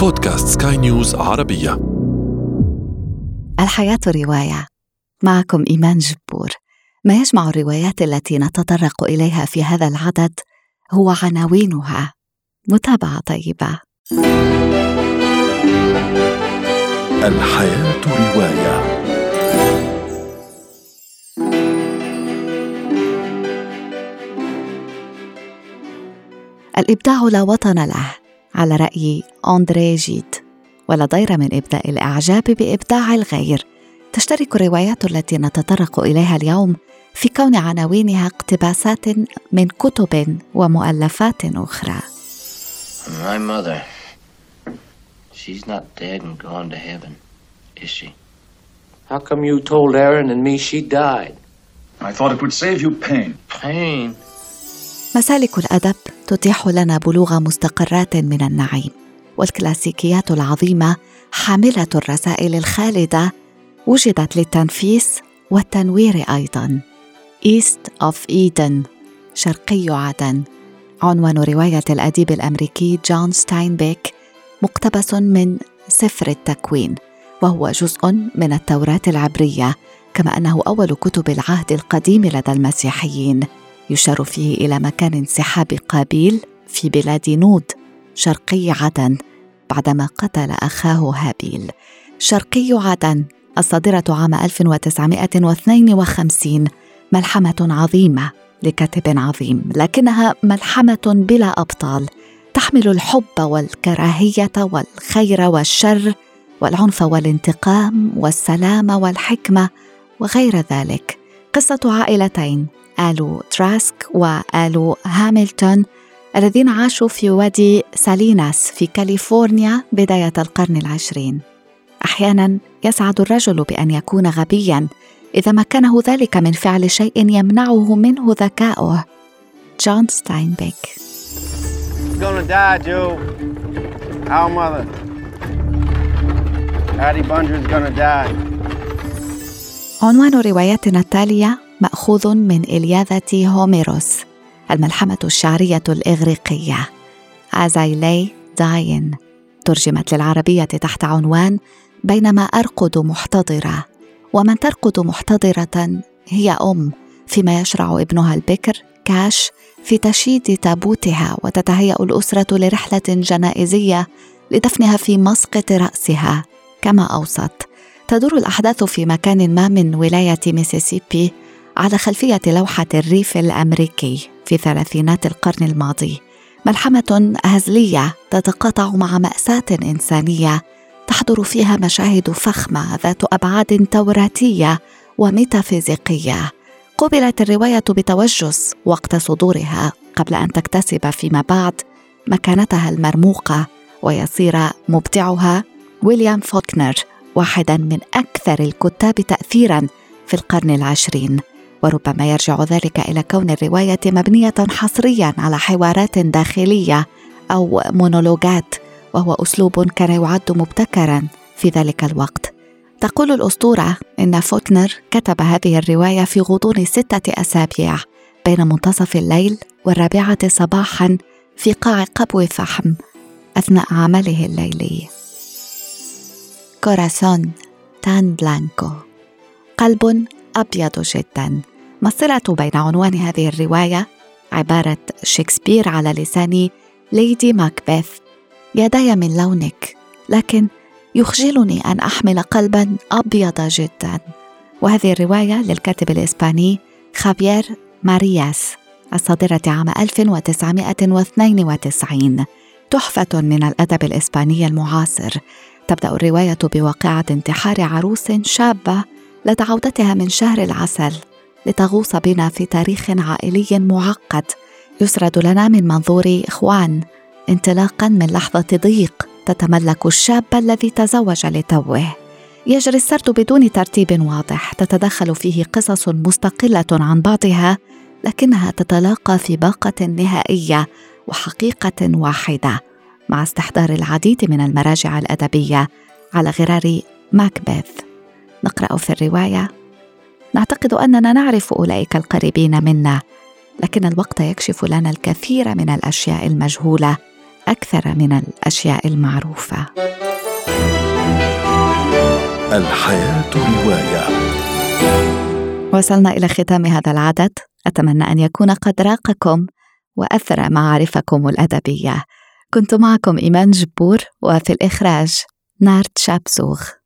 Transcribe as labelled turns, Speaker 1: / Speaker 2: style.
Speaker 1: بودكاست سكاي نيوز عربية.
Speaker 2: الحياة رواية. معكم إيمان جبور. ما يجمع الروايات التي نتطرق إليها في هذا العدد هو عناوينها. متابعة طيبة.
Speaker 1: الحياة رواية.
Speaker 2: الإبداع لا وطن له. على رأي أندري جيد ولا ضير من إبداء الإعجاب بإبداع الغير تشترك الروايات التي نتطرق إليها اليوم في كون عناوينها اقتباسات من كتب ومؤلفات أخرى
Speaker 3: My mother, she's not dead and gone to heaven, is she?
Speaker 4: How come you told Aaron and me she died?
Speaker 5: I thought it would save you pain.
Speaker 3: Pain?
Speaker 2: مسالك الأدب تتيح لنا بلوغ مستقرات من النعيم والكلاسيكيات العظيمة حاملة الرسائل الخالدة وجدت للتنفيس والتنوير أيضا. East of Eden شرقي عدن. عنوان رواية الأديب الأمريكي جون ستاينبيك مقتبس من سفر التكوين وهو جزء من التوراة العبرية كما أنه أول كتب العهد القديم لدى المسيحيين. يشار فيه إلى مكان انسحاب قابيل في بلاد نود شرقي عدن بعدما قتل أخاه هابيل. شرقي عدن الصادرة عام 1952 ملحمة عظيمة لكاتب عظيم لكنها ملحمة بلا أبطال تحمل الحب والكراهية والخير والشر والعنف والانتقام والسلام والحكمة وغير ذلك. قصة عائلتين آل تراسك وآل هاملتون الذين عاشوا في وادي ساليناس في كاليفورنيا بداية القرن العشرين أحيانا يسعد الرجل بأن يكون غبيا إذا مكنه ذلك من فعل شيء يمنعه منه ذكاؤه جون ستاينبيك
Speaker 6: gonna die, Jewel. Our mother. Addie Bundren's gonna die.
Speaker 2: عنوان روايتنا التالية مأخوذ من إلياذة هوميروس الملحمة الشعرية الإغريقية. As I lay dying. ترجمت للعربية تحت عنوان بينما أرقد محتضرة. ومن ترقد محتضرة هي أم فيما يشرع ابنها البكر كاش في تشييد تابوتها وتتهيأ الأسرة لرحلة جنائزية لدفنها في مسقط رأسها. كما أوصت تدور الأحداث في مكان ما من ولاية ميسيسيبي على خلفية لوحة الريف الأمريكي في ثلاثينات القرن الماضي ملحمة هزلية تتقاطع مع مأساة إنسانية تحضر فيها مشاهد فخمة ذات أبعاد توراتية وميتافيزيقية. قبلت الرواية بتوجس وقت صدورها قبل أن تكتسب فيما بعد مكانتها المرموقة ويصير مبدعها ويليام فوكنر واحدا من أكثر الكتاب تأثيرا في القرن العشرين. وربما يرجع ذلك إلى كون الرواية مبنية حصريا على حوارات داخلية أو مونولوجات وهو أسلوب كان يعد مبتكرا في ذلك الوقت. تقول الأسطورة إن فوكنر كتب هذه الرواية في غضون ستة أسابيع بين منتصف الليل والرابعة صباحا في قاع قبو فحم أثناء عمله الليلي. Corazón tan blanco. قلب أبيض جدا. ما الصلة بين عنوان هذه الرواية؟ عبارة شكسبير على لسان ليدي ماكبيث. يداي من لونك لكن يخجلني أن أحمل قلبا أبيض جدا. وهذه الرواية للكاتب الإسباني خافير مارياس الصادرة عام 1992 تحفة من الأدب الإسباني المعاصر. تبدأ الرواية بواقعة انتحار عروس شابة لدى عودتها من شهر العسل. لتغوص بنا في تاريخ عائلي معقد. يسرد لنا من منظور إخوان. انطلاقا من لحظة ضيق تتملك الشاب الذي تزوج لتوه. يجري السرد بدون ترتيب واضح. تتدخل فيه قصص مستقلة عن بعضها لكنها تتلاقى في باقة نهائية وحقيقة واحدة مع استحضار العديد من المراجع الأدبية على غرار ماكبيث. نقرأ في الرواية نعتقد أننا نعرف أولئك القريبين منا لكن الوقت يكشف لنا الكثير من الأشياء المجهولة أكثر من الأشياء المعروفة.
Speaker 1: الحياة رواية.
Speaker 2: وصلنا إلى ختام هذا العدد. أتمنى أن يكون قد راقكم وأثرى معارفكم الأدبية. كنت معكم إيمان جبور وفي الإخراج نارت شابسوغ.